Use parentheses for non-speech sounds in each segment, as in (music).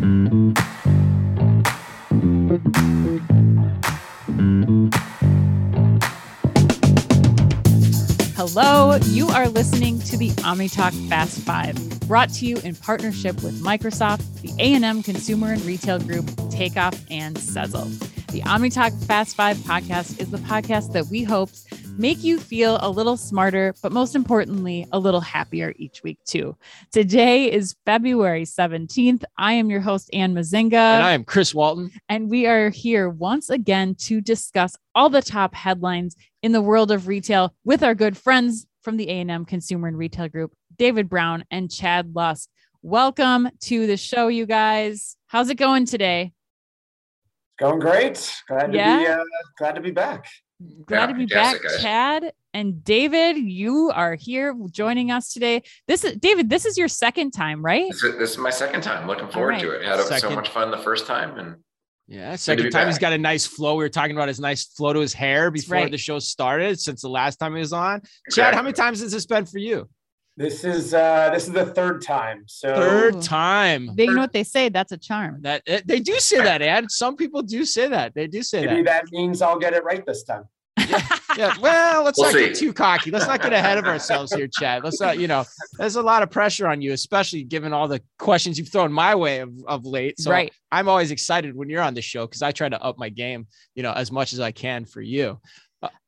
Hello, you are listening to the OmniTalk Fast Five, brought to you in partnership with Microsoft, the A&M Consumer and Retail Group, Takeoff, and Sezzle. The OmniTalk Fast Five podcast is the podcast that we hope make you feel a little smarter, but most importantly, a little happier each week too. Today is February 17th. I am your host, Anne Mezzenga. And I am Chris Walton. And we are here once again to discuss all the top headlines in the world of retail with our good friends from the A&M Consumer and Retail Group, David Brown and Chad Lusk. Welcome to the show, you guys. How's it going today? Going great. Glad yeah? to be uh, glad to be back. Glad yeah, to be back, guys. Chad and David. You are here joining us today. This is David. This is your second time, right? This is, this is my second time. Looking forward right. to it. Had second. so much fun the first time, and yeah, second time back. he's got a nice flow. We were talking about his nice flow to his hair before right. the show started. Since the last time he was on, exactly. Chad, how many times has this been for you? This is uh this is the third time. So third time. They you know what they say. That's a charm. That eh, they do say that, Ed. Some people do say that. They do say that. Maybe that. that means I'll get it right this time. yeah, yeah. Well, let's we'll not see. get too cocky. Let's not get ahead of ourselves here, Chad. Let's not, you know, there's a lot of pressure on you, especially given all the questions you've thrown my way of, of late. So right. I'm always excited when you're on the show because I try to up my game, you know, as much as I can for you.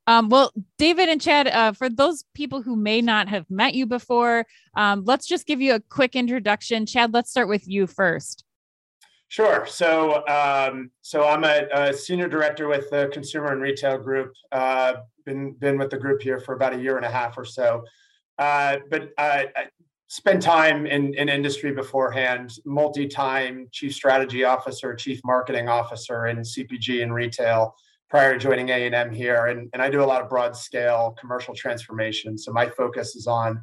Um, well, David and Chad, uh, for those people who may not have met you before, um, let's just give you a quick introduction. Chad, let's start with you first. Sure. So, um, so I'm a, a, senior director with the Consumer and Retail Group. Uh, been been with the group here for about a year and a half or so. Uh, but I spent time in, in industry beforehand, multi-time chief strategy officer, chief marketing officer in CPG and retail prior to joining A&M here. And, and I do a lot of broad scale commercial transformation. So my focus is on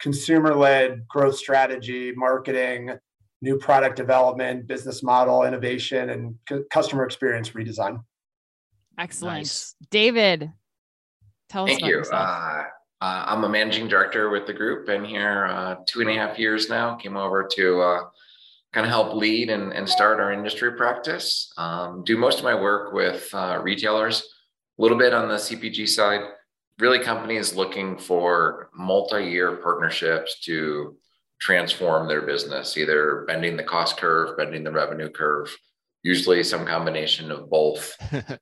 consumer led growth strategy, marketing, new product development, business model innovation, and c- customer experience redesign. Excellent. Nice. David, tell Thank us about you. Uh, uh, I'm a managing director with the group. Been here uh, two and a half years now. Came over to uh, kind of help lead and, and start our industry practice. Um, do most of my work with uh, retailers, a little bit on the CPG side. Really, companies looking for multi-year partnerships to transform their business, either bending the cost curve, bending the revenue curve. Usually, some combination of both,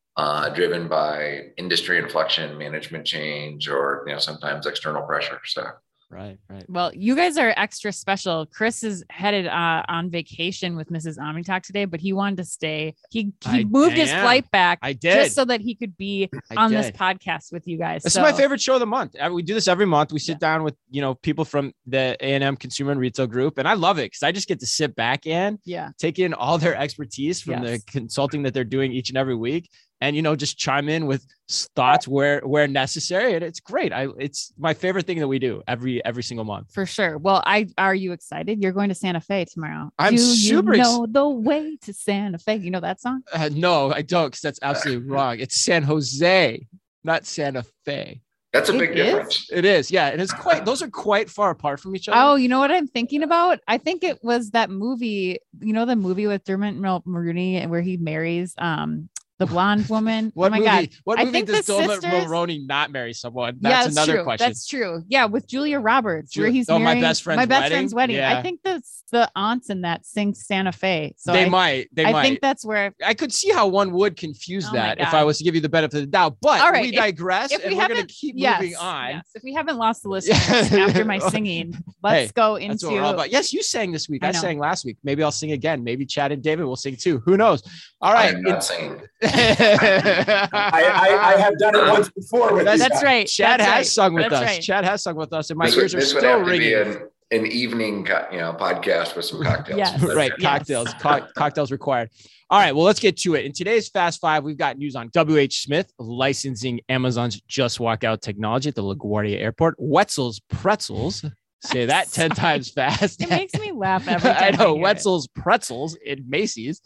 (laughs) uh, driven by industry inflection, management change, or you know sometimes external pressure. So Right, right. Well, you guys are extra special. Chris is headed uh, on vacation with Mrs. Omnitalk today, but he wanted to stay. He he I, moved his flight back. I did just so that he could be (clears throat) on this podcast with you guys. This so. is my favorite show of the month. We do this every month. We sit yeah. down with you know people from the A and M Consumer and Retail Group, and I love it because I just get to sit back and yeah take in all their expertise from yes. the consulting that they're doing each and every week and you know just chime in with thoughts where where necessary and it's great i it's my favorite thing that we do every every single month for sure well i are you excited you're going to santa fe tomorrow i'm do super you know ex- the way to santa fe you know that song uh, no i don't because that's absolutely wrong it's san jose not santa fe that's a big it difference. Is? It is, yeah. And it's quite; those are quite far apart from each other. Oh, you know what I'm thinking about? I think it was that movie. You know the movie with Dermot Mulroney and where he marries um the blonde woman. (laughs) what oh my movie, god! What movie I think does Dermot Mulroney not marry someone? That's yeah, that's another true. question. That's true. Yeah, with Julia Roberts, Ju- where he's oh, marrying, my best friend's my best wedding? friend's wedding. Yeah. I think that's the aunts in that sing Santa Fe. So they I, might. They might. I might. think that's where I could see how one would confuse Oh that if I was to give you the benefit of the doubt. But All right, we if- digress, if we and we're going to haven't- keep yes, moving on. yes. If we haven't lost the (laughs) listeners Yeah. after my singing, (laughs) let's Hey, go That's what we're into. about. Yes, you sang this week. I I, sang last week. Maybe I'll sing again. Maybe Chad and David will sing too. Who knows? All right. I'm not saying. I, I, I have done it once before with That's- That's right. Chad that's has right. sung with That's us. right. Chad has sung with us, and my this would, ears are still have to be ringing. an, an evening, co- you know, podcast with some cocktails. Yes. Right Yes. cocktails co- cocktails required all right well let's get to it in today's fast five we've got news on wh smith licensing amazon's just walk out technology at the laguardia airport wetzel's pretzels say that (laughs) 10 times fast It makes me laugh every (laughs) time. i know hear it. wetzel's pretzels in macy's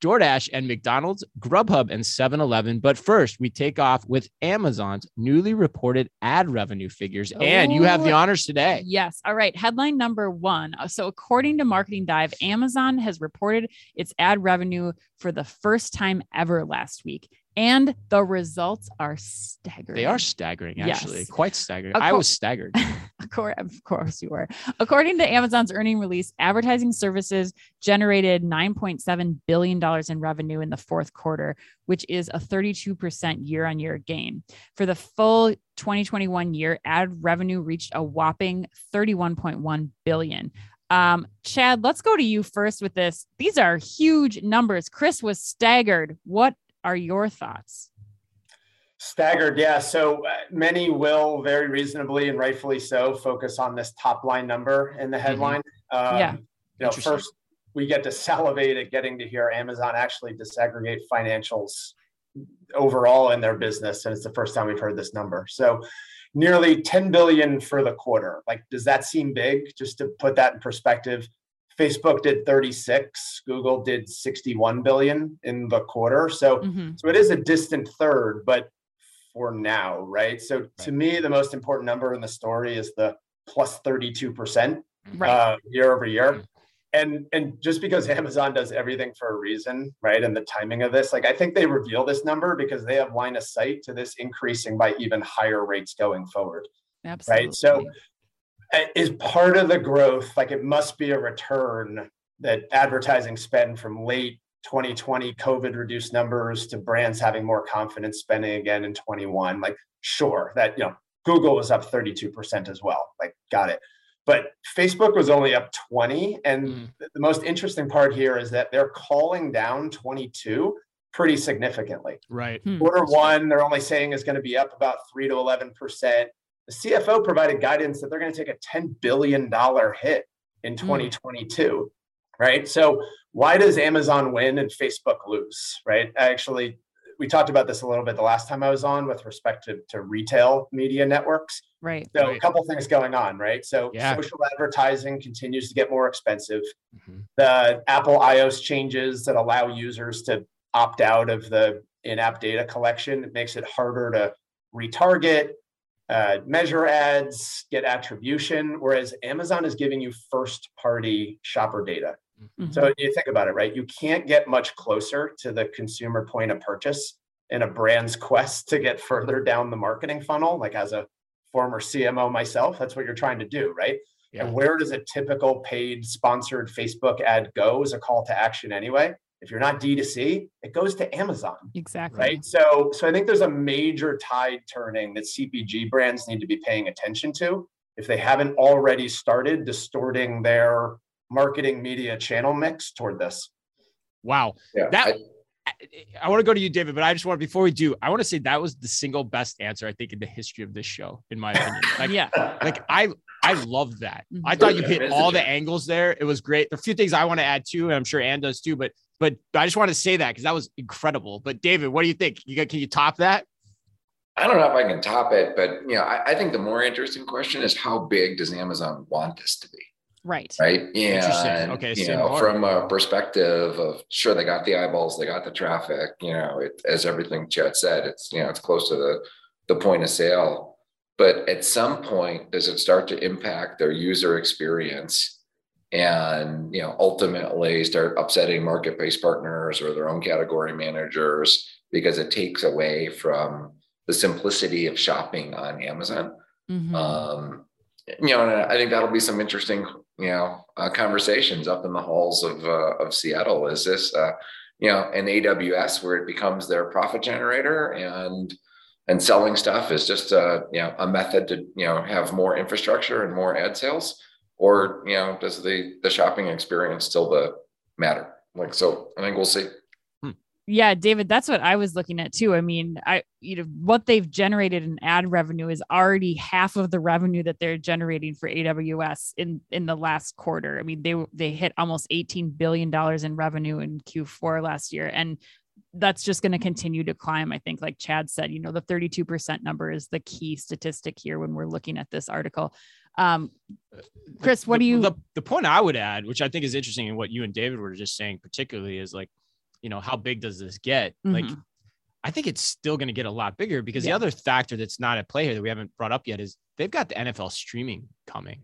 DoorDash and McDonald's, Grubhub and 7 Eleven. But first, we take off with Amazon's newly reported ad revenue figures. And you have the honors today. Yes. All right. Headline number one. Uh, so, according to Marketing Dive, Amazon has reported its ad revenue for the first time ever last week. And the results are staggering. They are staggering, actually, yes. quite staggering. I was staggered. (laughs) of course, you were. According to Amazon's earning release, advertising services generated $9.7 billion in revenue in the fourth quarter, which is a 32% year on year gain. For the full 2021 year, ad revenue reached a whopping 31.1 billion. Um, Chad, let's go to you first with this. These are huge numbers. Chris was staggered. What are your thoughts? Staggered, yeah. So uh, many will very reasonably and rightfully so focus on this top line number in the mm-hmm. headline. Mm-hmm. Um, yeah. You know, first we get to (laughs) salivate at getting to hear Amazon actually disaggregate financials overall in their business, and it's the first time we've heard this number. So nearly 10 billion for the quarter. Like, does that seem big? Just to put that in perspective, Facebook did 36, Google did 61 billion in the quarter. So, mm-hmm. so it is a distant third, but for now, right? So right. to me, the most important number in the story is the plus 32% right. uh, year over year. Mm-hmm. And and just because (laughs) Amazon does everything for a reason, right? And the timing of this, like I think they reveal this number because they have line of sight to this increasing by even higher rates going forward. Absolutely. Right. So is part of the growth like it must be a return that advertising spend from late 2020 covid reduced numbers to brands having more confidence spending again in 21 like sure that you know google was up 32% as well like got it but facebook was only up 20 and mm. the most interesting part here is that they're calling down 22 pretty significantly right hmm. quarter one they're only saying is going to be up about 3 to 11% the CFO provided guidance that they're going to take a $10 billion hit in 2022, mm. right? So why does Amazon win and Facebook lose, right? Actually, we talked about this a little bit the last time I was on with respect to, to retail media networks. Right. So right. a couple things going on, right? So yeah. social advertising continues to get more expensive. Mm-hmm. The Apple iOS changes that allow users to opt out of the in-app data collection it makes it harder to retarget uh, measure ads, get attribution, whereas Amazon is giving you first party shopper data. Mm-hmm. So you think about it, right? You can't get much closer to the consumer point of purchase in a brand's (laughs) quest to get further down the marketing funnel. Like as a former CMO myself, that's what you're trying to do, right? Yeah. And where does a typical paid sponsored Facebook ad go as a call to action anyway? If you're not D2C, it goes to Amazon. Exactly. Right. So, so I think there's a major tide turning that CPG brands need to be paying attention to if they haven't already started distorting their marketing media channel mix toward this. Wow. Yeah, that I, I want to go to you, David, but I just want before we do, I want to say that was the single best answer I think in the history of this show, in my opinion. (laughs) Like, yeah, like I I loved that. Mm-hmm. I thought you hit all the angles there. It was great. There are a few things I want to add too, and I'm sure Ann does too. But but I just want to say that because that was incredible. But David, what do you think? You got, can you top that? I don't know if I can top it, but you know, I, I think the more interesting question is how big does Amazon want this to be? Right. Right. Yeah. Okay. You know, from a perspective of sure they got the eyeballs, they got the traffic. You know, it, as everything Chad said, it's you know it's close to the the point of sale. But at some point, does it start to impact their user experience? And you know ultimately start upsetting market-based partners or their own category managers because it takes away from the simplicity of shopping on Amazon. Mm-hmm. Um, you know, and I think that'll be some interesting, you know, uh, conversations up in the halls of uh, of Seattle. Is this, uh, you know, an AWS where it becomes their profit generator and and selling stuff is just a you know a method to you know have more infrastructure and more ad sales or you know does the the shopping experience still the matter like so i think we'll see hmm. yeah david that's what i was looking at too i mean i you know what they've generated in ad revenue is already half of the revenue that they're generating for aws in in the last quarter i mean they they hit almost 18 billion dollars in revenue in q4 last year and that's just going to continue to climb. I think, like Chad said, you know, the 32% number is the key statistic here when we're looking at this article. Um, Chris, what the, do you? The, the point I would add, which I think is interesting, and what you and David were just saying, particularly, is like you know, how big does this get? Mm-hmm. Like, I think it's still going to get a lot bigger because yeah. the other factor that's not at play here that we haven't brought up yet is they've got the NFL streaming coming,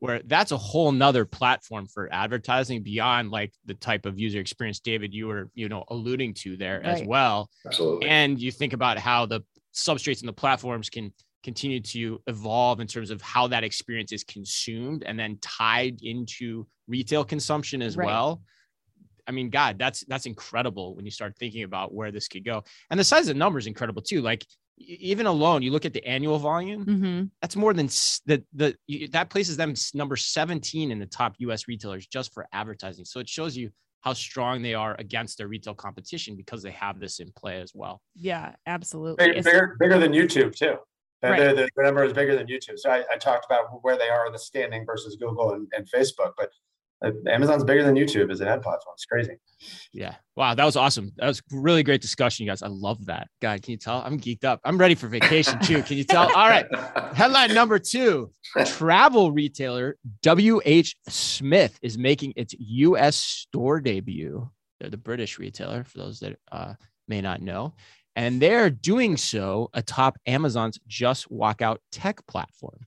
where that's a whole nother platform for advertising beyond like the type of user experience, David, you were, you know, alluding to there right. as well. Absolutely. And you think about how the substrates and the platforms can continue to evolve in terms of how that experience is consumed and then tied into retail consumption as right. well. I mean, God, that's that's incredible when you start thinking about where this could go. And the size of the number is incredible too. Like even alone, you look at the annual volume, mm-hmm. that's more than the the that places them number 17 in the top US retailers just for advertising. So it shows you how strong they are against their retail competition because they have this in play as well. Yeah, absolutely. Bigger, bigger, bigger than YouTube too. Right. The, the, number is bigger than YouTube. So I, I, talked about where they are in the standing versus Google and, and Facebook, but uh, Amazon's bigger than YouTube as an ad platform. It's crazy. Yeah. Wow. That was awesome. That was really great discussion, you guys. I love that. God, can you tell? I'm geeked up. I'm ready for vacation too. Can you tell? All right. (laughs) Headline number two travel retailer WH Smith is making its US store debut. They're the British retailer, for those that uh, may not know and they're doing so atop Amazon's Just Walk Out tech platform.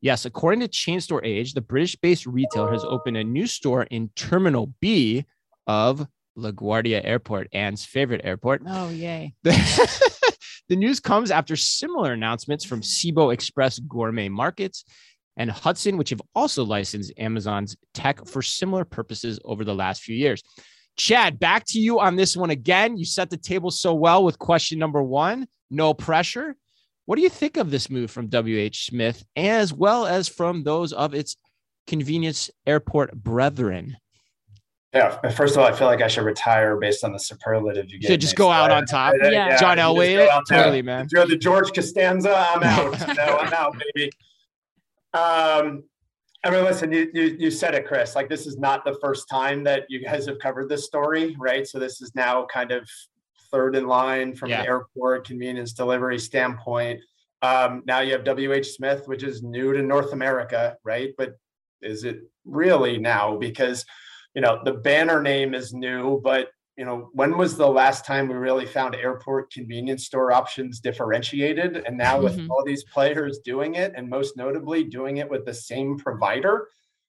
Yes, according to Chain Store Age, the British based retailer has opened a new store in Terminal B of LaGuardia Airport, Anne's favorite airport. Oh, yay. (laughs) the news comes after similar announcements from CIBO Express Gourmet Markets and Hudson, which have also licensed Amazon's tech for similar purposes over the last few years. Chad, back to you on this one again. You set the table so well with question number one. No pressure. What do you think of this move from WH Smith, as well as from those of its convenience airport brethren? Yeah, first of all, I feel like I should retire based on the superlative you get. Should just go out on top. I, I, yeah. John Elway, totally, man. You're the George Costanza. I'm out. (laughs) no, I'm out, baby. Um, I mean, listen, you, you, you said it, Chris. Like, this is not the first time that you guys have covered this story, right? So this is now kind of third in line from yeah. an airport convenience delivery standpoint. Um, now you have WH Smith, which is new to North America, right? But is it really now? Because you know the banner name is new, but you know, when was the last time we really found airport convenience store options differentiated? And now with mm-hmm. all these players doing it, and most notably doing it with the same provider,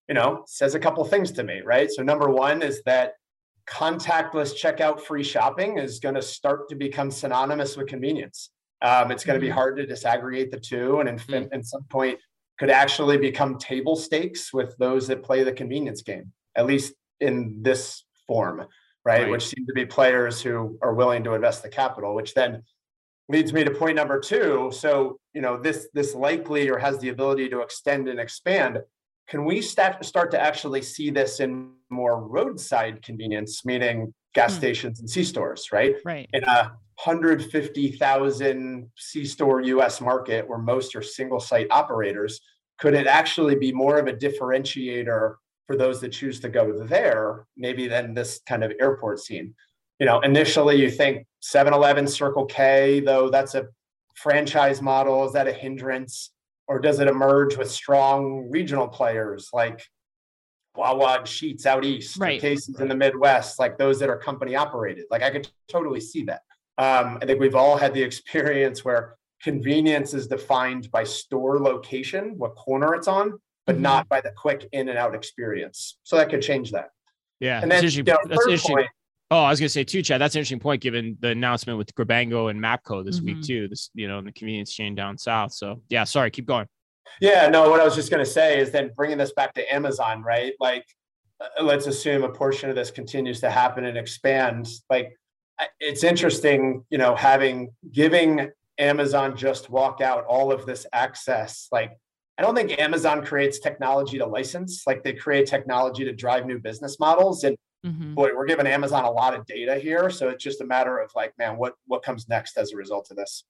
you know, says a couple things to me, right? So number one is that contactless checkout free shopping is going to start to become synonymous with convenience. Um, it's going to be mm-hmm. hard to disaggregate the two, and in, mm-hmm. at some point could actually become table stakes with those that play the convenience game, at least in this form right? right? Which seem to be players who are willing to invest the capital, which then leads me to point number two. So, you know, this this likely or has the ability to extend and expand. Can we start start to actually see this in more roadside convenience, meaning gas hmm. stations and C stores, right? Right. In a 150,000 C store US market where most are single site operators, could it actually be more of a differentiator for those that choose to go there, maybe then this kind of airport scene. You know, initially you think 7-Eleven, Circle K, though that's a franchise model. Is that a hindrance? Or does it emerge with strong regional players like Wawa and Sheetz out east, right. Casey's in the Midwest, like those that are company operated? Like I could totally see that. Um, I think we've all had the experience where convenience is defined by store location, what corner it's on, but mm-hmm. not by the quick in and out experience. So that could change that. Yeah. And then, you know, that's interesting. Point, oh, I was going to say too, Chad, that's an interesting point given the announcement with Grabango and Mapco this mm-hmm. week too, this, you know, in the convenience chain down South. So yeah, sorry, keep going. Yeah, no, what I was just going to say is then bringing this back to Amazon, right? Like, uh, let's assume a portion of this continues to happen and expand. Like, it's interesting, you know, having giving Amazon just walk out all of this access, like I don't think Amazon creates technology to license, like they create technology to drive new business models. And mm-hmm. boy, we're giving Amazon a lot of data here. So it's just a matter of like, man, what what comes next as a result of this?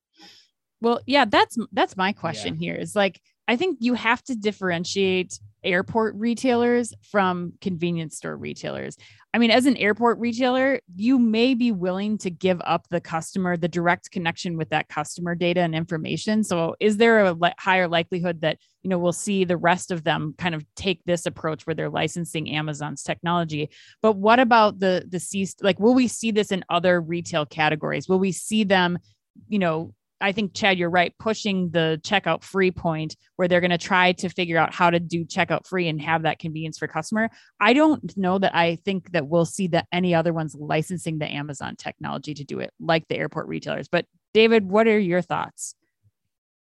Well, yeah, that's that's my question yeah. here. Is like I think you have to differentiate airport retailers from convenience store retailers. I mean, as an airport retailer, you may be willing to give up the customer, the direct connection with that customer data and information. So, is there a li- higher likelihood that you know we'll see the rest of them kind of take this approach where they're licensing Amazon's technology? But what about the the C? Like, will we see this in other retail categories? Will we see them, you know, I think Chad, you're right, pushing the checkout free point where they're going to try to figure out how to do checkout free and have that convenience for customer. I don't know that I think that we'll see that any other ones licensing the Amazon technology to do it like the airport retailers. But David, what are your thoughts?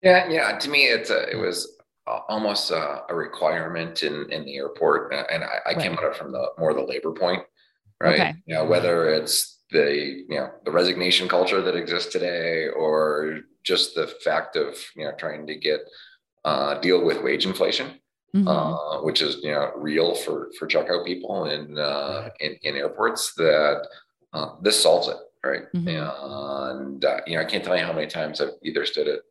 Yeah, yeah. To me, it's a, it was almost a, a, requirement in in the airport, and I, I right. came at it from the more the labor point, right? Okay. You know, whether it's the you know the resignation culture that exists today or just the fact of you know trying to get uh, deal with wage inflation mm-hmm. uh, which is you know real for for checkout people in uh, in, in airports that uh, this solves it right mm-hmm. and uh, you know i can't tell you how many times i've either stood it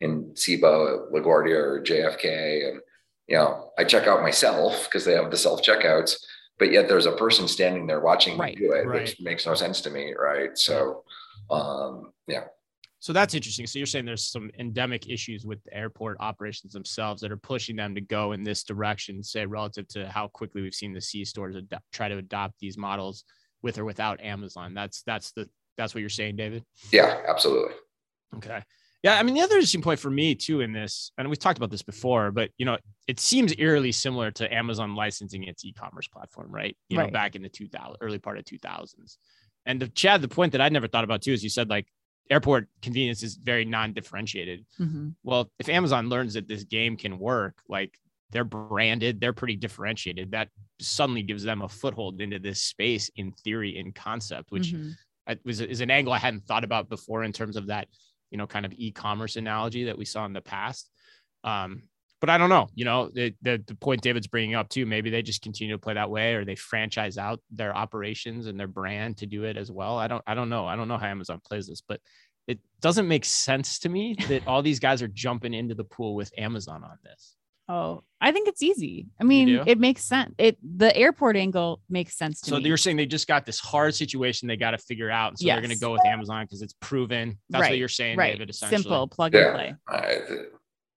in CIBO, LaGuardia, or JFK, and you know I check out myself because they have the self checkouts but yet there's a person standing there watching right. me do it, right. which makes no sense to me, right? So, um, yeah. So that's interesting. So you're saying there's some endemic issues with the airport operations themselves that are pushing them to go in this direction, say relative to how quickly we've seen the C stores ad- try to adopt these models with or without Amazon. That's that's the that's what you're saying, David. Yeah, absolutely. Okay. Yeah, I mean the other interesting point for me too in this, and we've talked about this before, but you know, it seems eerily similar to Amazon licensing its e-commerce platform, right? You right. know, back in the 2000 early part of 2000s. And to Chad, the point that I never thought about too is you said like airport convenience is very non-differentiated. Mm-hmm. Well, if Amazon learns that this game can work, like they're branded, they're pretty differentiated. That suddenly gives them a foothold into this space in theory, in concept, which mm-hmm. was is an angle I hadn't thought about before in terms of that you know kind of e-commerce analogy that we saw in the past um, but I don't know. You know, the, the, the point David's bringing up too. Maybe they just continue to play that way, or they franchise out their operations and their brand to do it as well. I don't. I don't know. I don't know how Amazon plays this, but it doesn't make sense to me that all these guys are jumping into the pool with Amazon on this. Oh, I think it's easy. I mean, it makes sense. It the airport angle makes sense to so me. So you're saying they just got this hard situation they got to figure out, so yes. they're going to go with Amazon because it's proven. That's right. what you're saying, right. David. Essentially, simple plug yeah. and play. I,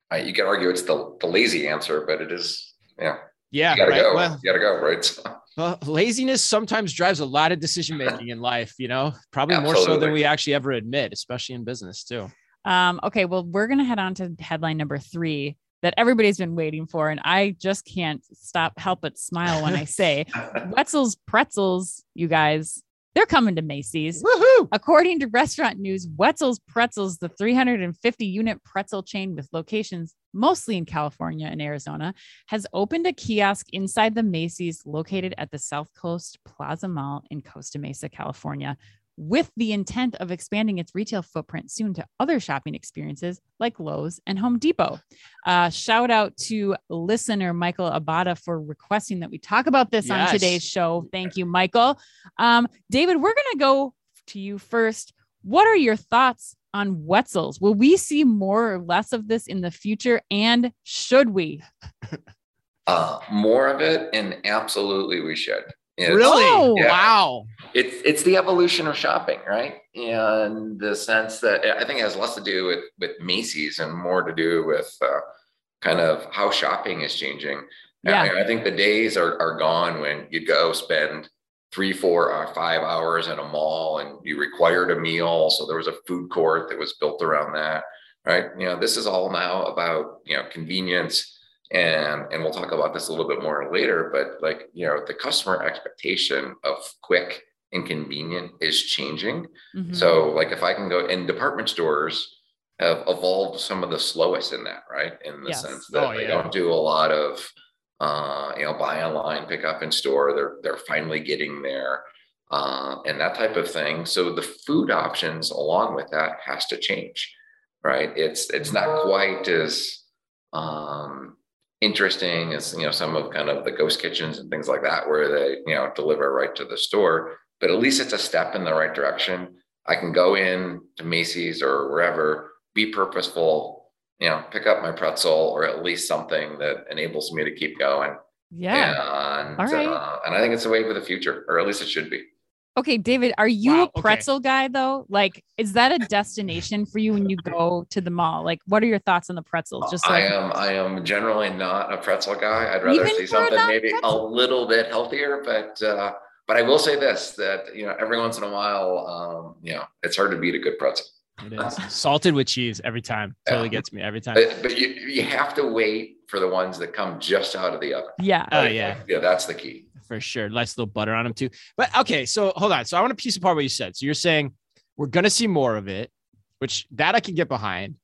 I, you can argue it's the the lazy answer, but it is. Yeah. Yeah. You gotta right. go. Well, you gotta go. Right. well, laziness sometimes drives a lot of decision making in life. You know, probably Absolutely. more so than we actually ever admit, especially in business too. Um, okay, well, we're gonna head on to headline number three that everybody's been waiting for. And I just can't stop, help but smile when I say (laughs) Wetzel's Pretzels, you guys, they're coming to Macy's. Woohoo! According to Restaurant News, Wetzel's Pretzels, the 350 unit pretzel chain with locations mostly in California and Arizona, has opened a kiosk inside the Macy's located at the South Coast Plaza Mall in Costa Mesa, California, with the intent of expanding its retail footprint soon to other shopping experiences like Lowe's and Home Depot. Uh, shout out to listener Michael Abada for requesting that we talk about this yes. on today's show. Thank you, Michael. Um, David, we're going to go to you first. What are your thoughts on Wetzel's? Will we see more or less of this in the future? And should we? (laughs) Uh, more of it, and absolutely we should. It's, really? Oh, yeah. Wow. It's it's the evolution of shopping, right? And the sense that I think it has less to do with with Macy's and more to do with uh, kind of how shopping is changing. Yeah. I, I think the days are are gone when you go spend three, four, or five hours at a mall and you required a meal. So there was a food court that was built around that, right? You know, this is all now about you know convenience and and we'll talk about this a little bit more later but like you know the customer expectation of quick and convenient is changing. Mm-hmm. so like if i can go in department stores have evolved some of the slowest in that right? In the yes. sense that oh, they don't do a lot of uh, you know buy online pick up in store. They're they're finally getting there uh, and that type of thing. So the food options along with that has to change right? It's it's not quite as um, interesting is you know some of kind of the ghost kitchens and things like that where they you know deliver right to the store but at least it's a step in the right direction i can go in to macy's or wherever be purposeful you know, pick up my pretzel or at least something that enables me to keep going. Yeah. And, All right. Uh, and I think it's a way for the future, or at least it should be. Okay, David, are you wow, a pretzel okay. guy though? Like, is that a destination for you when you go to the mall? Like, what are your thoughts on the pretzels? Just so I am, I am generally not a pretzel guy. I'd rather see something maybe pretzel? a little bit healthier, but uh, but I will say this: that you know, every once in a while, um, you know, it's hard to beat a good pretzel. It is salted with cheese every time. Totally yeah. gets me every time. But, but, you you have to wait for the ones that come just out of the oven. Yeah. Oh yeah. Yeah, that's the key for sure. Nice little butter on them too. But okay, so hold on. So I want to piece apart what you said. So you're saying we're gonna see more of it, which that I can get behind.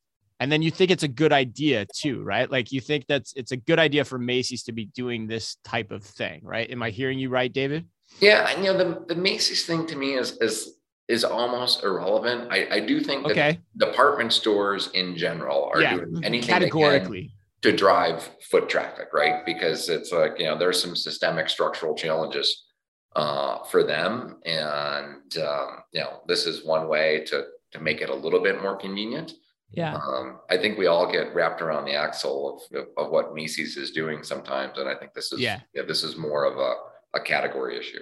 And then you think it's a good idea too, right? Like you think that's it's a good idea for Macy's to be doing this type of thing, right? Am I hearing you right, David? Yeah, and you know the the Macy's thing to me is is is almost irrelevant. I, I do think that okay. department stores in general are yeah. doing anything categorically to drive foot traffic, right? Because it's like, you know, there's some systemic structural challenges uh, for them. And, um, you know, this is one way to, to make it a little bit more convenient. Yeah. Um, I think we all get wrapped around the axle of, of, of, what Macy's is doing sometimes. And I think this is, yeah, yeah this is more of a, a category issue.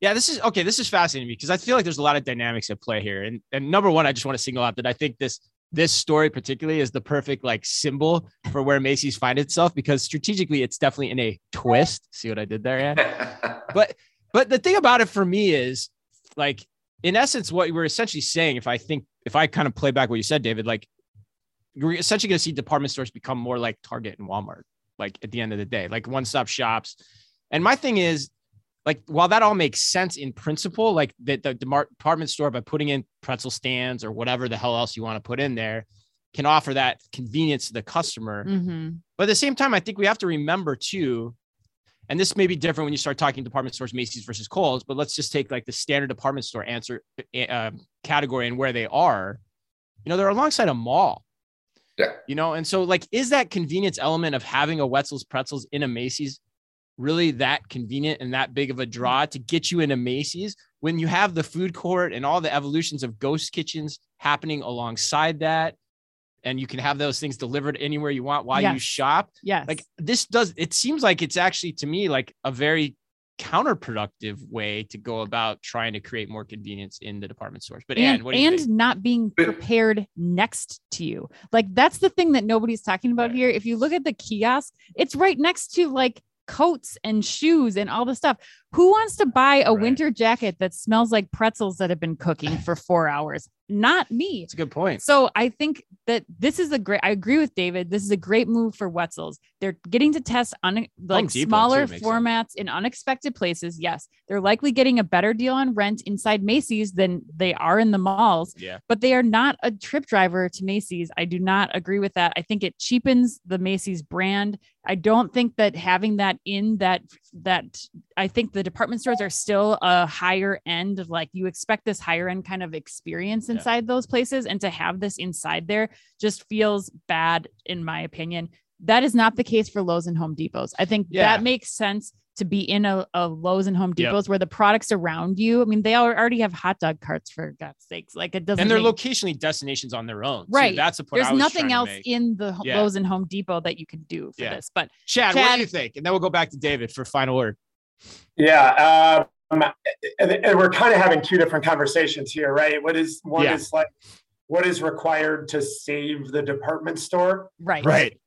Yeah, this is okay. This is fascinating because I feel like there's a lot of dynamics at play here. And, and number one, I just want to single out that I think this this story particularly is the perfect like symbol for where Macy's find itself because strategically it's definitely in a twist. (laughs) See what I did there, yeah. but but the thing about it for me is like in essence what we're essentially saying if I think if I kind of play back what you said David like you're essentially going to see department stores become more like Target and Walmart like at the end of the day like one-stop shops. And my thing is like while that all makes sense in principle, like the, the department store by putting in pretzel stands or whatever the hell else you want to put in there can offer that convenience to the customer. Mm-hmm. But at the same time, I think we have to remember too, and this may be different when you start talking department stores, Macy's versus Kohl's, but let's just take like the standard department store answer uh, category and where they are. You know, they're alongside a mall. Yeah. You know, and so like, is that convenience element of having a Wetzel's pretzels in a Macy's really that convenient and that big of a draw to get you into Macy's when you have the food court and all the evolutions of ghost kitchens happening alongside that and you can have those things delivered anywhere you want while yes. you shop. Yeah. Like this does it seems like it's actually to me like a very counterproductive way to go about trying to create more convenience in the department stores. But and, and think? not being prepared next to you. Like that's the thing that nobody's talking about right. here. If you look at the kiosk, it's right next to like coats and shoes and all the stuff. Who wants to buy a right. winter jacket that smells like pretzels that have been cooking for (laughs) four hours? Not me. It's a good point. So I think that this is a great, I agree with David. This is a great move for Wetzel's. They're getting to test on like smaller formats sense. in unexpected places. Yes. They're likely getting a better deal on rent inside Macy's than they are in the malls. Yeah. But they are not a trip driver to Macy's. I do not agree with that. I think it cheapens the Macy's brand. I don't think that having that in that, that I think the department stores are still a higher end of like you expect this higher end kind of experience inside yeah. those places and to have this inside there just feels bad in my opinion that is not the case for Lowe's and Home Depots. I think yeah. that makes sense to be in a, a Lowe's and Home Depots yep. where the products around you. I mean, they already have hot dog carts for God's sakes. Like it doesn't. And they're make... locationally destinations on their own. Right. So that's a point. There's nothing else in the yeah. Lowe's and Home Depot that you can do for yeah. this. But Chad, Chad, what do you think? And then we'll go back to David for final word. Yeah. Um, and we're kind of having two different conversations here, right? What is one yeah. is like what is required to save the department store, right? Right.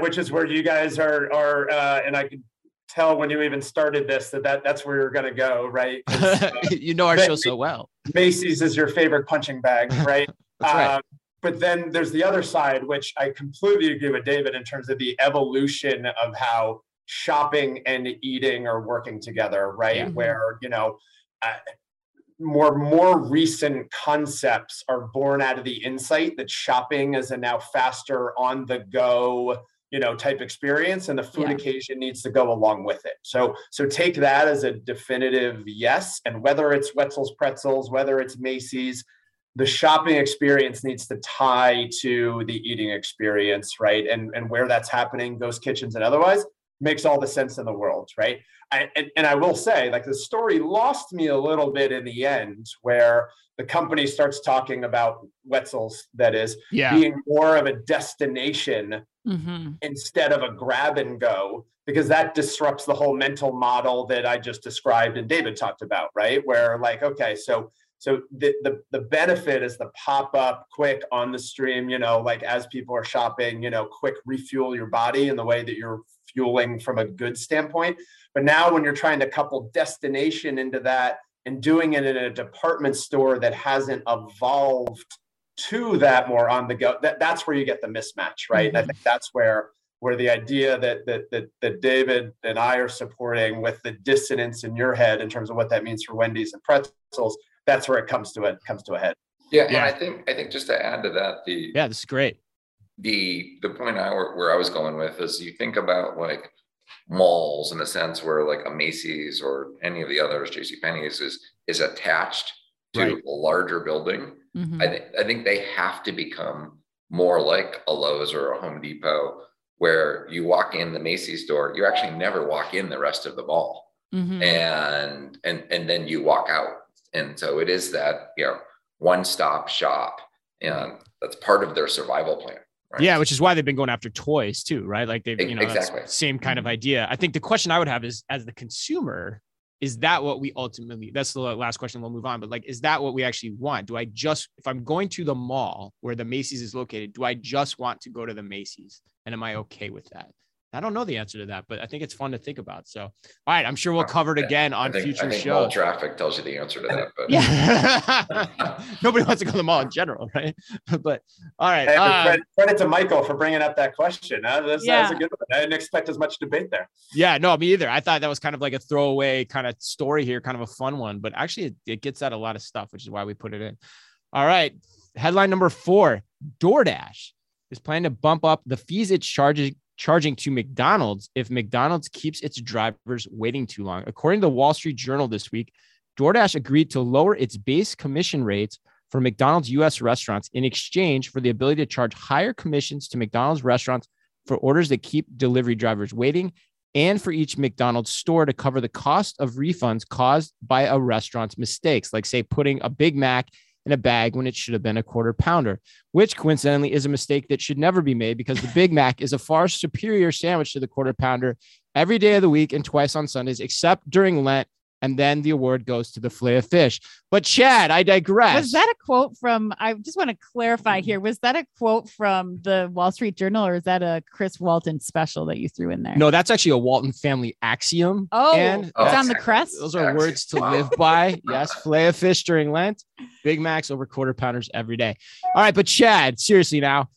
Which is where you guys are are, uh, and I could tell when you even started this that, that that's where you're going to go, right? (laughs) Uh, you know our show so well. Macy's is your favorite punching bag, (laughs) right? that's right. Um, but then there's the other side, which I completely agree with David in terms of the evolution of how shopping and eating are working together, right? Yeah. Where, you know, uh, more more recent concepts are born out of the insight that shopping is a now faster on the go you know type experience and the food yeah. occasion needs to go along with it so so take that as a definitive yes and whether it's wetzel's pretzels whether it's macy's the shopping experience needs to tie to the eating experience right and and where that's happening ghost kitchens and otherwise makes all the sense in the world, right? I, and, and I will say, like the story lost me a little bit in the end, where the company starts talking about Wetzel's, that is, yeah. being more of a destination mm-hmm. instead of a grab and go, because that disrupts the whole mental model that I just described and David talked about, right? Where like, okay, so so the, the the benefit is the pop up quick on the stream, you know, like as people are shopping, you know, quick refuel your body in the way that you're fueling from a good standpoint. But now when you're trying to couple destination into that and doing it in a department store that hasn't evolved to that more on the go, that, that's where you get the mismatch, right? Mm-hmm. I think that's where where the idea that, that that that David and I are supporting with the dissonance in your head in terms of what that means for Wendy's and pretzels, that's where it comes to it comes to a head. Yeah, yeah. and I think I think just to add to that, the yeah, this is great. The the point I where I was going with is you think about like malls in a sense where like a Macy's or any of the others, J.C. Penney's is is attached to right. a larger building. Mm-hmm. I think I think they have to become more like a Lowe's or a Home Depot, where you walk in the Macy's store, you actually never walk in the rest of the mall, mm-hmm. and and and then you walk out, and so it is that you know one stop shop, and that's part of their survival plan. Right. Yeah, which is why they've been going after toys too, right? Like they've, you know, exactly. same kind of mm-hmm. idea. I think the question I would have is as the consumer, is that what we ultimately that's the last question we'll move on but like is that what we actually want do i just if i'm going to the mall where the macy's is located do i just want to go to the macy's and am i okay with that I don't know the answer to that, but I think it's fun to think about. So, all right, I'm sure we'll cover it again on think, future shows. traffic tells you the answer to that, but yeah, (laughs) (laughs) nobody wants to go to the mall in general, right? (laughs) but all right, hey, uh, credit, credit, to Michael for bringing up that question. Uh, that's, yeah. that was a good one. I didn't expect as much debate there. Yeah, no, me either. I thought that was kind of like a throwaway kind of story here, kind of a fun one, but actually, it, it gets at a lot of stuff, which is why we put it in. All right, headline number four: DoorDash is planning to bump up the fees it charges charging to McDonald's if McDonald's keeps its drivers waiting too long. According to the Wall Street Journal this week, DoorDash agreed to lower its base commission rates for McDonald's US restaurants in exchange for the ability to charge higher commissions to McDonald's restaurants for orders that keep delivery drivers waiting and for each McDonald's store to cover the cost of refunds caused by a restaurant's mistakes, like, say, putting a Big Mac in a bag when it should have been a quarter pounder, which coincidentally is a mistake that should never be made because the Big Mac is a far superior sandwich to the quarter pounder every day of the week and twice on Sundays, except during Lent and then the award goes to the Filet-O-Fish. But Chad, I digress. Was that a quote from? I just want to clarify here. Was that a quote from the Wall Street Journal, or is that a Chris Walton special that you threw in there? No, that's actually a Walton family axiom. Oh, and oh, it's on the crest. Those are words to live by. (laughs) yes, Filet-O-Fish during Lent, Big Macs over quarter pounders every day. All right, but Chad, seriously now.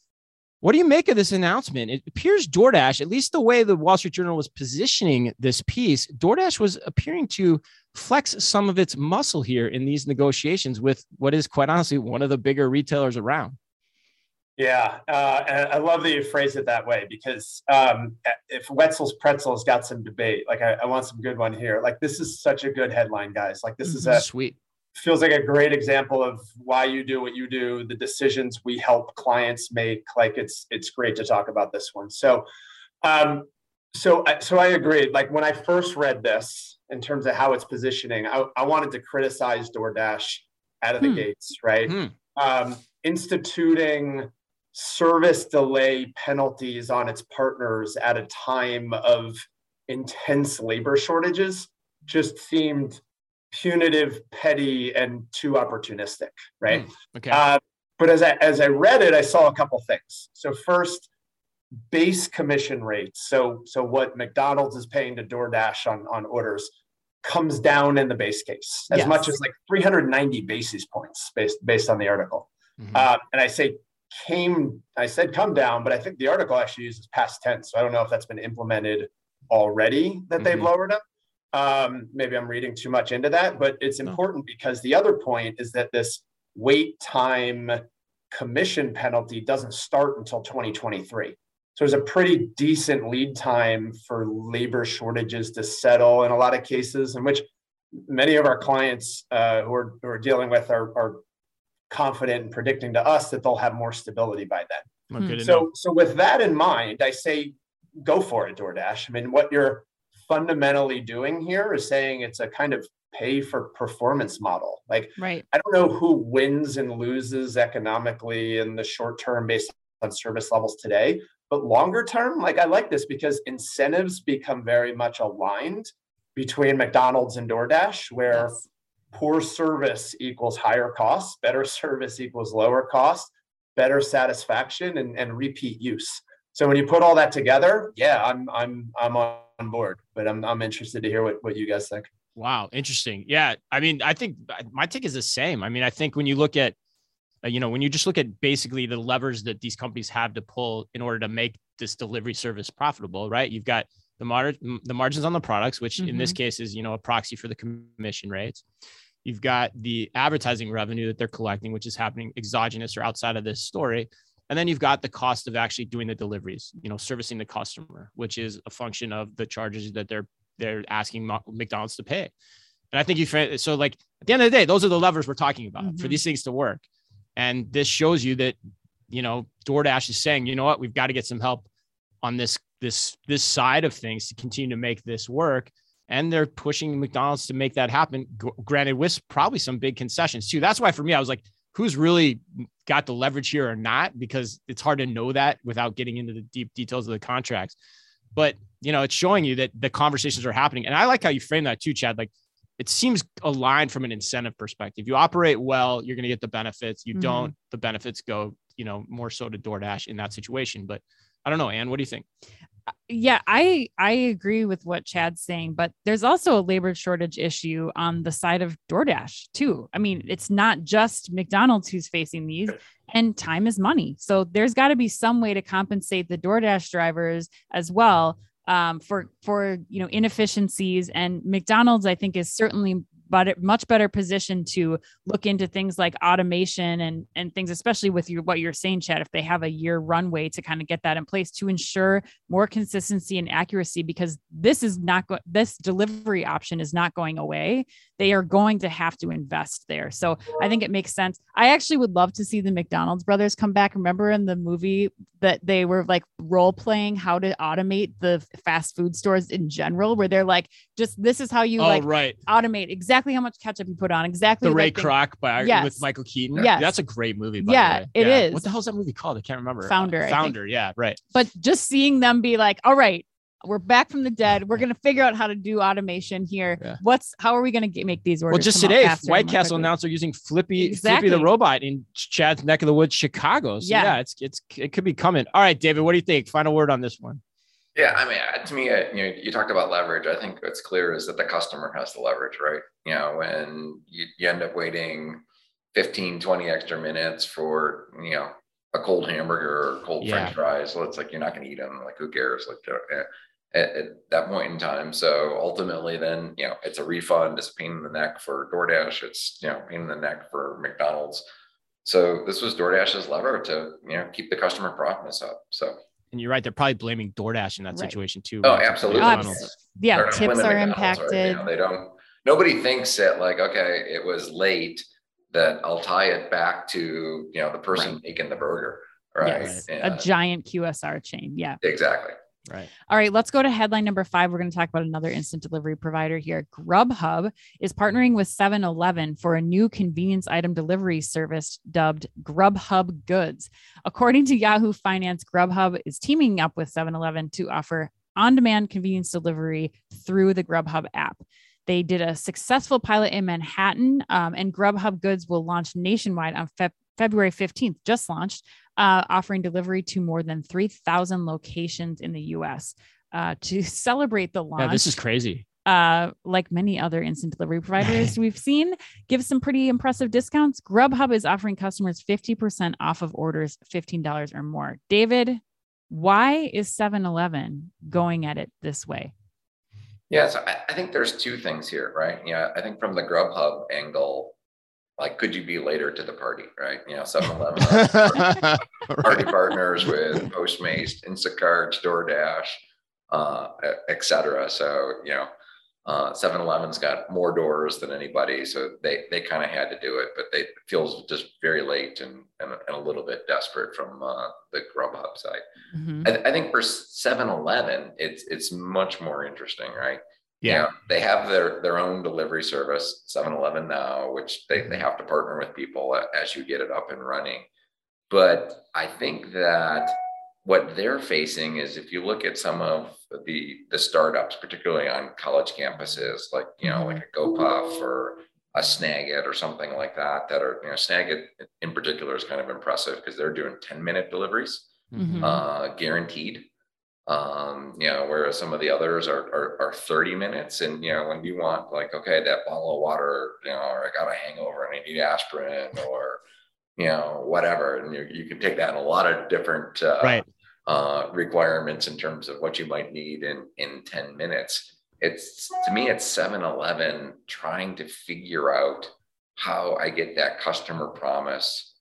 What do you make of this announcement? It appears DoorDash, at least the way the Wall Street Journal was positioning this piece, DoorDash was appearing to flex some of its muscle here in these negotiations with what is quite honestly one of the bigger retailers around. Yeah, uh, I love that you phrase it that way because um, if Wetzel's Pretzels got some debate, like I, I, want some good one here. Like this is such a good headline, guys. Like this is a sweet feels like a great example of why you do what you do the decisions we help clients make like it's it's great to talk about this one so um so so i agree like when i first read this in terms of how it's positioning i, I wanted to criticize doordash out of the hmm. gates right hmm. um instituting service delay penalties on its partners at a time of intense labor shortages just seemed punitive, petty, and too opportunistic, right? Mm, okay. Uh, but as I as I read it, I saw a couple things. So first, base commission rates. So so what McDonald's is paying to DoorDash on on orders comes down in the base case as yes. much as like 390 basis points based based on the article. Mm-hmm. Uh, and I say came, I said come down, but I think the article actually uses past tense. So I don't know if that's been implemented already that mm-hmm. they've lowered it. Um, maybe I'm reading too much into that, but it's important no. because the other point is that this wait time commission penalty doesn't start until 2023. So there's a pretty decent lead time for labor shortages to settle in a lot of cases, in which many of our clients uh, who, are, who are dealing with are, are confident in predicting to us that they'll have more stability by then. So, so with that in mind, I say go for it, DoorDash. I mean, what you're fundamentally doing here is saying it's a kind of pay for performance model. Like, right. I don't know who wins and loses economically in the short term based on service levels today, but longer term, like I like this because incentives become very much aligned between McDonald's and DoorDash, where yes. poor service equals higher costs, better (laughs) service equals lower cost, better satisfaction, and, and repeat use. So when you put all that together, yeah, I'm I'm I'm on board, but I'm I'm interested to hear what, what you guys think. Wow, interesting. Yeah, I mean, I think my take is the same. I mean, I think when you look at, uh, you know, when you just look at basically the levers that these companies have to pull in order to make this delivery service profitable, right? You've got the mar- the margins on the products, which mm-hmm. in this mm-hmm. case is you know a proxy for the commission rates. You've got the advertising revenue that they're collecting, which is happening exogenous or outside of this story. And then you've got the cost of actually doing the deliveries, you know, servicing the customer, which is a function of the charges that they're they're asking McDonald's to pay. And I think you so like at the end of the day, those are the levers we're talking about mm-hmm. for these things to work. And this shows you that, you know, DoorDash is saying, you know what, we've got to get some help on this this this side of things to continue to make this work and they're pushing McDonald's to make that happen. Granted, with probably some big concessions too. That's why for me, I was like, who's really got the leverage here or not? Because it's hard to know that without getting into the deep details of the contracts. But you know, it's showing you that the conversations are happening. And I like how you frame that too, Chad. Like it seems aligned from an incentive perspective. You operate well, you're going to get the benefits. You mm-hmm. don't, the benefits go, you know, more so to DoorDash in that situation. But I don't know, Anne, what do you think? Yeah i i agree with what chad's saying but there's also a labor shortage issue on the side of doordash too. I mean it's not just mcdonald's who's facing these and time is money. So there's got to be some way to compensate the doordash drivers as well um, for for you know inefficiencies and mcdonald's i think is certainly but much better position to look into things like automation and and things, especially with your what you're saying, Chad. If they have a year runway to kind of get that in place to ensure more consistency and accuracy, because this is not go- this delivery option is not going away. They are going to have to invest there. So I think it makes sense. I actually would love to see the McDonald's brothers come back. Remember in the movie that they were like role playing how to automate the fast food stores in general, where they're like, just this is how you oh, like right. automate exactly exactly how much ketchup you put on, exactly the Ray Kroc by yes. with Michael Keaton. Yeah, that's a great movie. yeah, it yeah. is. What the hell is that movie called? I can't remember. Founder. Uh, Founder. Yeah, right. But just seeing them be like, all right, we're back from the dead. We're gonna figure out how to do automation here. Yeah. What's how are we gonna get, make these orders? Well, just today, White Castle announced they're using Flippy exactly. Flippy the robot in Chad's neck of the woods, Chicago. So yeah. yeah, it's it's it could be coming. All right, David, what do you think? Final word on this one. Yeah, I mean, uh, to me, uh, you know, you talked about leverage. I think what's clear is that the customer has the leverage, right? You know, when you, you end up waiting 15, 20 extra minutes for, you know, a cold hamburger or cold yeah. french fries, so it's like you're not going to eat them. Like, who cares? Like, uh, at, at, that point in time. So ultimately, then, you know, it's a refund, it's a pain in the neck for DoorDash, it's, you know, pain in the neck for McDonald's. So this was DoorDash's lever to, you know, keep the customer profits up. So and you're right. They're probably blaming DoorDash in that right. situation too. Oh, absolutely. yeah, tips are impacted. Right? You they don't. Nobody thinks that like, okay, it was late. That I'll tie it back to you know the person right. making the burger. Right. Yes. A giant QSR chain. Yeah. Exactly. Right. All right, let's go to headline number five. We're going to talk about another instant delivery provider here. Grubhub is partnering with 7 Eleven for a new convenience item delivery service dubbed Grubhub Goods. According to Yahoo Finance, Grubhub is teaming up with 7 Eleven to offer on demand convenience delivery through the Grubhub app. They did a successful pilot in Manhattan, um, and Grubhub Goods will launch nationwide on Fe- February 15th, just launched, uh, offering delivery to more than 3,000 locations in the US. Uh, to (laughs) celebrate the launch. Yeah, this is crazy. Uh, like many other instant delivery providers (laughs) we've seen, give some pretty impressive discounts. Grubhub is offering customers 50% off of orders $15 or more. David, why is 7 Eleven going at it this way? Yeah, so I, I think there's two things here, right? Yeah, I think from the Grubhub angle, like could you be later to the party right? You know (laughs) 7-eleven party partners with postmates instacart doordash uh, etc so you know uh, 7-eleven's got more doors than anybody so they they kind of had to do it but they feels just very late and and, and a little bit desperate from uh, the grubhub side. Mm-hmm. I, I think for 7-eleven it's it's much more interesting right Yeah. You know, they have their their own delivery service, 7-Eleven now, which they, they have to partner with people as you get it up and running. But I think that what they're facing is if you look at some of the the startups, particularly on college campuses, like you know, like a GoPuff or a Snagit or something like that, that are you know, Snagit in particular is kind of impressive because they're doing 10 minute deliveries, mm-hmm. uh, guaranteed. Um, you know, whereas some of the others are, are, are 30 minutes. And you know, when you want like, okay, that bottle of water, you know, or I got a hangover and I need aspirin or you know, whatever. And you, you can take that in a lot of different uh, right uh, requirements in terms of what you might need in in 10 minutes it's to me it's 7-eleven trying to figure out how i get that customer promise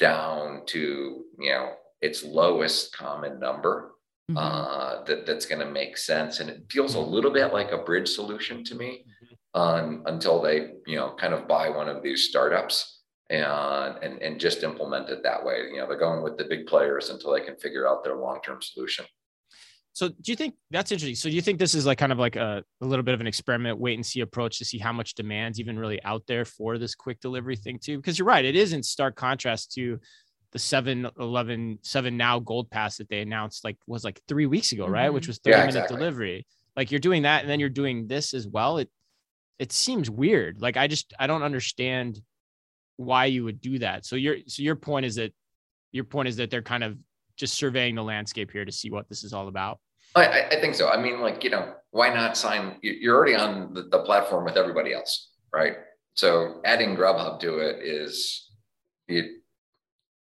down to you know its lowest common number mm-hmm. uh, that, that's going to make sense and it feels a little bit like a bridge solution to me mm-hmm. um, until they you know kind of buy one of these startups and and and just implement it that way. You know, they're going with the big players until they can figure out their long term solution. So do you think that's interesting? So do you think this is like kind of like a, a little bit of an experiment, wait and see approach to see how much demand's even really out there for this quick delivery thing too? Because you're right, it is in stark contrast to the 7 11 7 now gold pass that they announced like was like three weeks ago, right? Mm-hmm. Which was 30 yeah, minute exactly. delivery. Like you're doing that and then you're doing this as well. It it seems weird. Like I just I don't understand why you would do that. So your so your point is that your point is that they're kind of just surveying the landscape here to see what this is all about. I, I think so. I mean, like you know, why not sign? You're already on the, the platform with everybody else, right? So adding Grubhub to it is you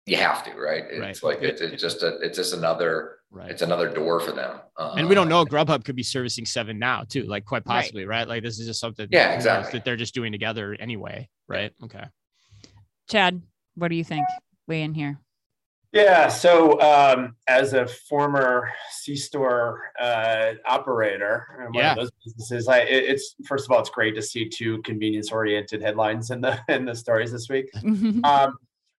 you have to, right? It's right. like it's, it's just a it's just another Right. It's another door for them. Uh, and we don't know Grubhub could be servicing seven now too, like quite possibly, right? right? Like this is just something yeah, exactly. that they're just doing together anyway, right? Okay. Chad, what do you think? Way in here. Yeah. So, um, as a former C store uh, operator, one yeah. of those businesses, I, it, it's first of all, it's great to see two convenience-oriented headlines in the (laughs) in the stories this week. (laughs) um,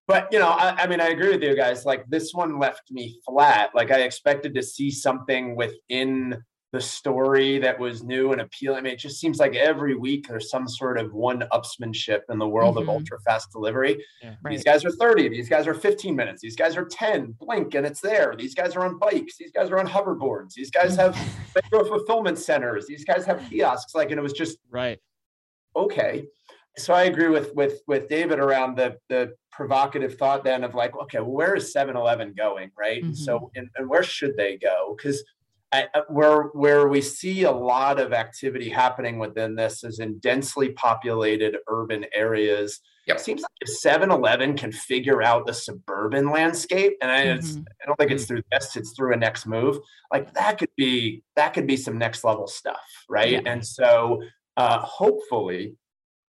but you know, I, I, mean, I agree with you guys. Like this one left me flat. Like I expected to see something within the story that was new and appealing. I mean, it just seems like every week there's some sort of one upsmanship in the world mm-hmm. of ultra fast delivery. Yeah, right. These guys are 30, these guys are 15 minutes, these guys are 10, blink and it's there. These guys are on bikes, these guys are on hoverboards, these guys have (laughs) micro fulfillment centers, these guys have kiosks. Like, and it was just right. Okay. So I agree with with with David around the the provocative thought then of like, okay, well, where is 7-Eleven going? Right. Mm-hmm. So and, and where should they go? Because uh, where where we see a lot of activity happening within this is in densely populated urban areas. Yep. It seems like if 7-Eleven can figure out the suburban landscape, and I, mm-hmm. I don't think it's mm-hmm. through this, it's through a next move. Like that could be that could be some next level stuff, right? Yeah. And so uh, hopefully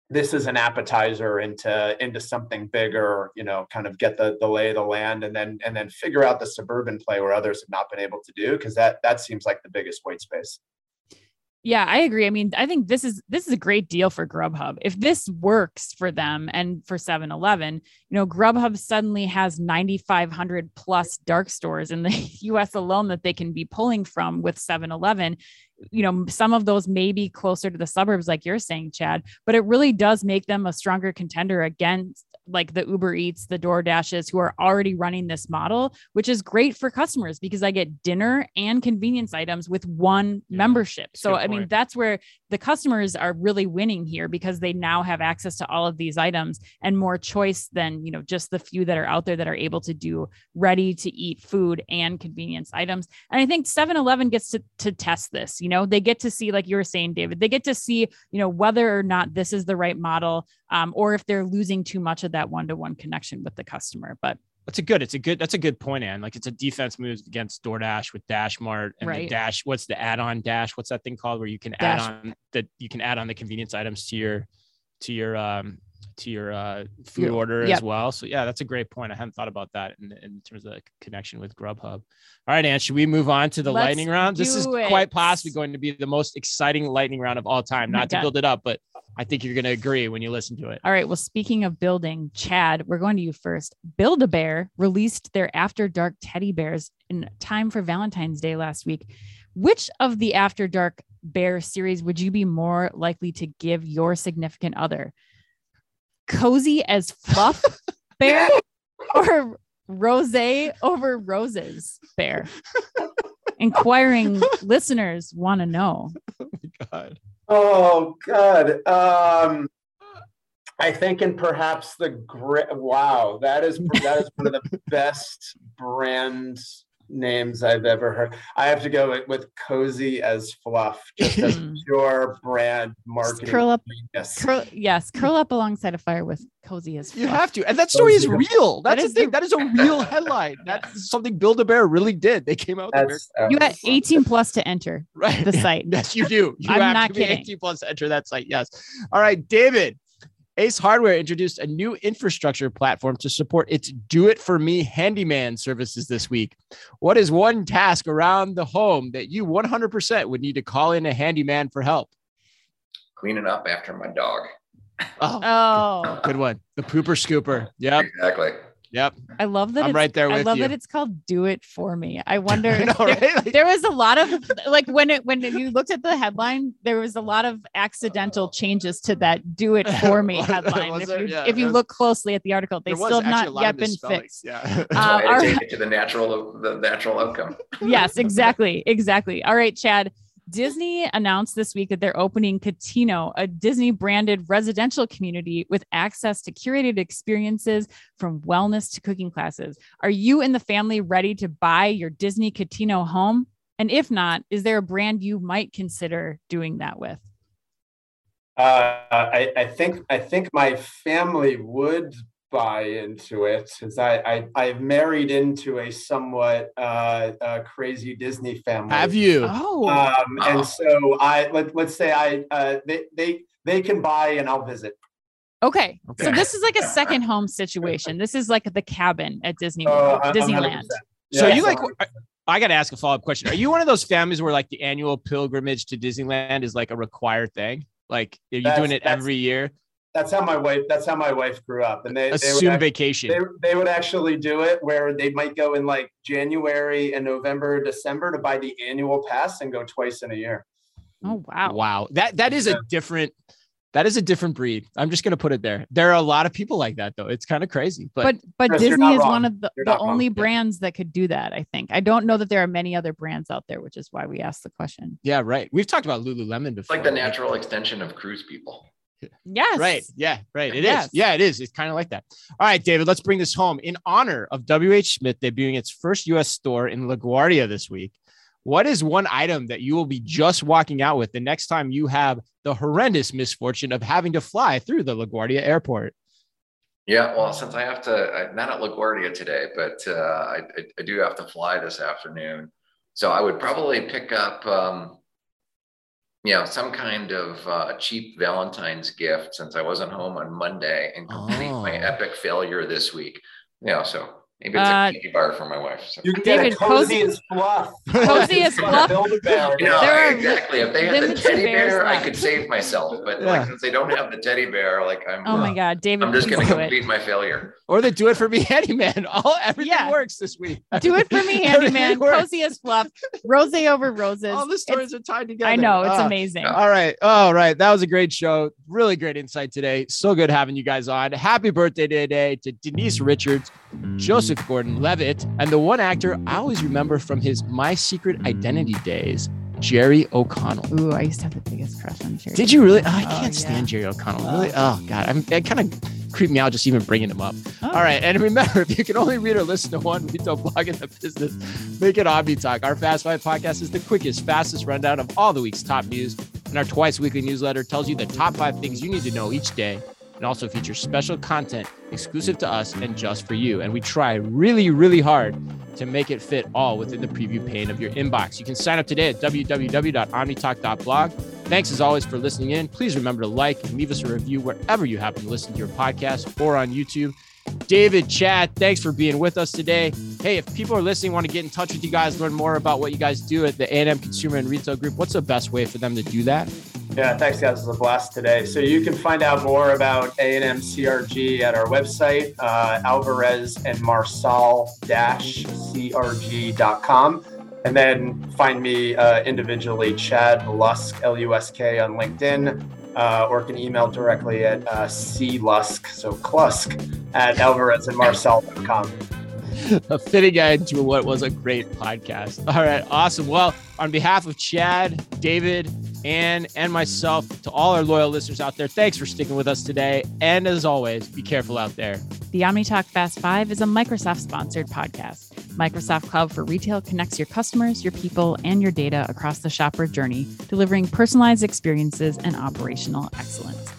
this is an appetizer into into something bigger you know kind of get the the lay of the land and then and then figure out the suburban play where others have not been able to do because that that seems like the biggest white space yeah, I agree. I mean, I think this is this is a great deal for Grubhub. If this works for them and for 7-Eleven, you know, Grubhub suddenly has 9500 plus dark stores in the (laughs) US alone that they can be pulling from with 7-Eleven you know, some of those may be closer to the suburbs, like you're saying, Chad, but it really does make them a stronger contender against like the Uber Eats, the Door Dashes who are already running this model, which is great for customers because I get dinner and convenience items with one yeah, membership. So, I mean, that's where the customers are really winning here because they now have access to all of these items and more choice than, you know, just the few that are out there that are able to do ready to eat food and convenience items. And I think 7 Eleven gets to, to test this. You know, they get to see, like you were saying, David, they get to see, you know, whether or not this is the right model um, or if they're losing too much of that one to one connection with the customer. But that's a good. It's a good. That's a good point, Anne. Like it's a defense move against DoorDash with DashMart and right. the Dash. What's the add-on Dash? What's that thing called where you can Dash. add on that you can add on the convenience items to your to your um to your uh, food order yep. as well. So yeah, that's a great point. I hadn't thought about that in, in terms of connection with Grubhub. All right, Anne, should we move on to the Let's lightning round? This is it. quite possibly going to be the most exciting lightning round of all time. Not to build it up, but I think you're going to agree when you listen to it. All right. Well, speaking of building, Chad, we're going to you first. Build a Bear released their After Dark teddy bears in time for Valentine's Day last week. Which of the After Dark bear series would you be more likely to give your significant other? Cozy as fluff (laughs) bear or rose over roses bear? Inquiring listeners want to know. (laughs) Oh my god. Oh god. Um I think and perhaps the great wow, that is that is one of the (laughs) best brands names I've ever heard. I have to go with, with cozy as fluff, just as hmm. pure brand marketing. Just curl up, yes, curl, yes, curl up alongside a fire with cozy as fluff. You have to, and that story cozy is real. That's that is the thing. The, that is a real (laughs) headline. That's something Build a Bear really did. They came out. That's, you got 18 plus to enter right. the site. (laughs) yes, you do. You I'm have not to be kidding. 18 plus to enter that site. Yes. All right, David. Ace Hardware introduced a new infrastructure platform to support its do it for me handyman services this week. What is one task around the home that you 100% would need to call in a handyman for help? Cleaning up after my dog. Oh, oh. good one. The pooper scooper. Yep. Exactly. Yep. I love that. I'm right there with I love you. that it's called "Do It For Me." I (laughs) wonder. I know, there, right? like, there, was a lot of like when it when you looked at the headline, there was a lot of accidental changes to that "Do It (laughs) For Me" headline. if you, yeah, if you look closely at the article, they still have not yet been fixed. Yeah. Uh, (laughs) our, to the natural the natural outcome. yes, exactly, exactly. All right, Chad. Disney announced this week that they're opening Cotino, a Disney branded residential community with access to curated experiences from wellness to cooking classes. Are you and the family ready to buy your Disney Cotino home? And if not, is there a brand you might consider doing that with? Uh, I, I think I think my family would buy into it because I, I I've married into a somewhat uh, uh, crazy Disney family. Have you? Oh, um, and (gasps) so I let let's say I uh, they they they can buy and I'll visit. Okay. okay. So this is like a second home situation. This is like the cabin at Disney uh, Disneyland. Yeah, so you like I got to ask a follow-up question. Are you one of those families where like the annual pilgrimage to Disneyland is like a required thing? Like are you that's, doing it every year? That's how my wife that's how my wife grew up and they assume they would vacation. they, they would actually do it where they might go in like january and november december to buy the annual pass and go twice in a year. Oh wow. Wow. That that is a different that is a different breed. I'm just going to put it there. There are a lot of people like that though. It's kind of crazy but but, but Chris, disney is wrong. one of the, the only wrong. brands that could do that i think. I don't know that there are many other brands out there which is why we asked the question. Yeah right. We've talked about lululemon before. Like the natural extension of cruise people Yes. Right. Yeah. Right. It yes. is. Yeah, it is. It's kind of like that. All right, David, let's bring this home. In honor of WH Smith debuting its first US store in LaGuardia this week, what is one item that you will be just walking out with the next time you have the horrendous misfortune of having to fly through the LaGuardia airport? Yeah, well, since I have to, not at LaGuardia today, but uh, I, I, do have to fly this afternoon. So I would probably pick up um, you know, some kind of uh, cheap Valentine's gift since I wasn't home on Monday and complete oh. my epic failure this week. Yeah, so Maybe it's uh, a candy bar for my wife. So. You can get David, cozy, cozy as fluff. (laughs) Cozy as fluff. You know, exactly. If they had the teddy bear, left. I could save myself. But yeah. like, since they don't have the teddy bear, like I'm. Oh my God, David! I'm just going to complete it. my failure. Or the do it for me (laughs) handyman. All everything yeah. works this week. (laughs) Do it for me handyman. cozy as fluff. Rose over roses. All the stories it's, are tied together. I know it's oh. amazing. All right. All right. That was a great show. Really great insight today. So good having you guys on. Happy birthday today to Denise Richards, Joseph Gordon-Levitt. And the one actor I always remember from his My Secret Identity days, Jerry O'Connell. Ooh, I used to have the biggest crush on Jerry. Did you really? Oh, I oh, can't oh, stand Jerry O'Connell. Oh, really? Oh God, I'm, it kind of creeped me out just even bringing him up. Oh. All right, and remember, (laughs) if you can only read or listen to one retail blog in the business, make it Omni Talk. Our Fast Five podcast is the quickest, fastest rundown of all the week's top news, and our twice weekly newsletter tells you the top five things you need to know each day and also features special content exclusive to us and just for you. And we try really, really hard to make it fit all within the preview pane of your inbox. You can sign up today at www.omnitalk.blog. Thanks as always for listening in. Please remember to like and leave us a review wherever you happen to listen to your podcast or on YouTube. David, Chad, thanks for being with us today. Hey, if people are listening, want to get in touch with you guys, learn more about what you guys do at the A&M Consumer and Retail Group, what's the best way for them to do that? Yeah, thanks, guys. It was a blast today. So you can find out more about A&M CRG at our website, uh, Alvarez and Marsal-CRG.com. and then find me uh, individually, Chad Lusk, L U S K, on LinkedIn, uh, or can email directly at uh, clusk, so clusk, at alvarezandmarsal.com. (laughs) a fitting end to what was a great podcast. All right, awesome. Well, on behalf of Chad, David, and and myself, to all our loyal listeners out there, thanks for sticking with us today. And as always, be careful out there. The OmniTalk Fast Five is a Microsoft sponsored podcast. Microsoft Cloud for Retail connects your customers, your people, and your data across the shopper journey, delivering personalized experiences and operational excellence.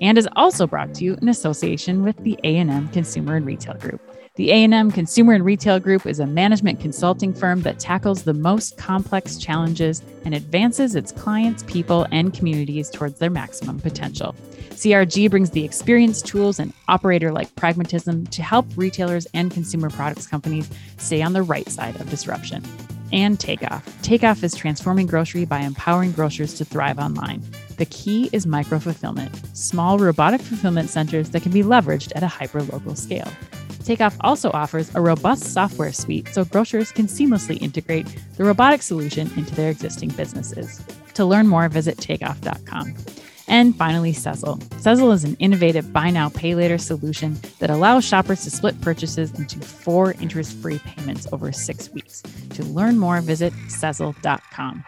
And is also brought to you in association with the A&M Consumer and Retail Group. The A&M Consumer and Retail Group is a management consulting firm that tackles the most complex challenges and advances its clients, people, and communities towards their maximum potential. CRG brings the experience, tools, and operator like pragmatism to help retailers and consumer products companies stay on the right side of disruption. And Takeoff. Takeoff is transforming grocery by empowering grocers to thrive online. The key is micro fulfillment, small robotic fulfillment centers that can be leveraged at a hyper local scale. Takeoff also offers a robust software suite so grocers can seamlessly integrate the robotic solution into their existing businesses. To learn more, visit takeoff.com. And finally, Sezzle. Sezzle is an innovative buy now, pay later solution that allows shoppers to split purchases into four interest free payments over six weeks. To learn more, visit Sezzle.com.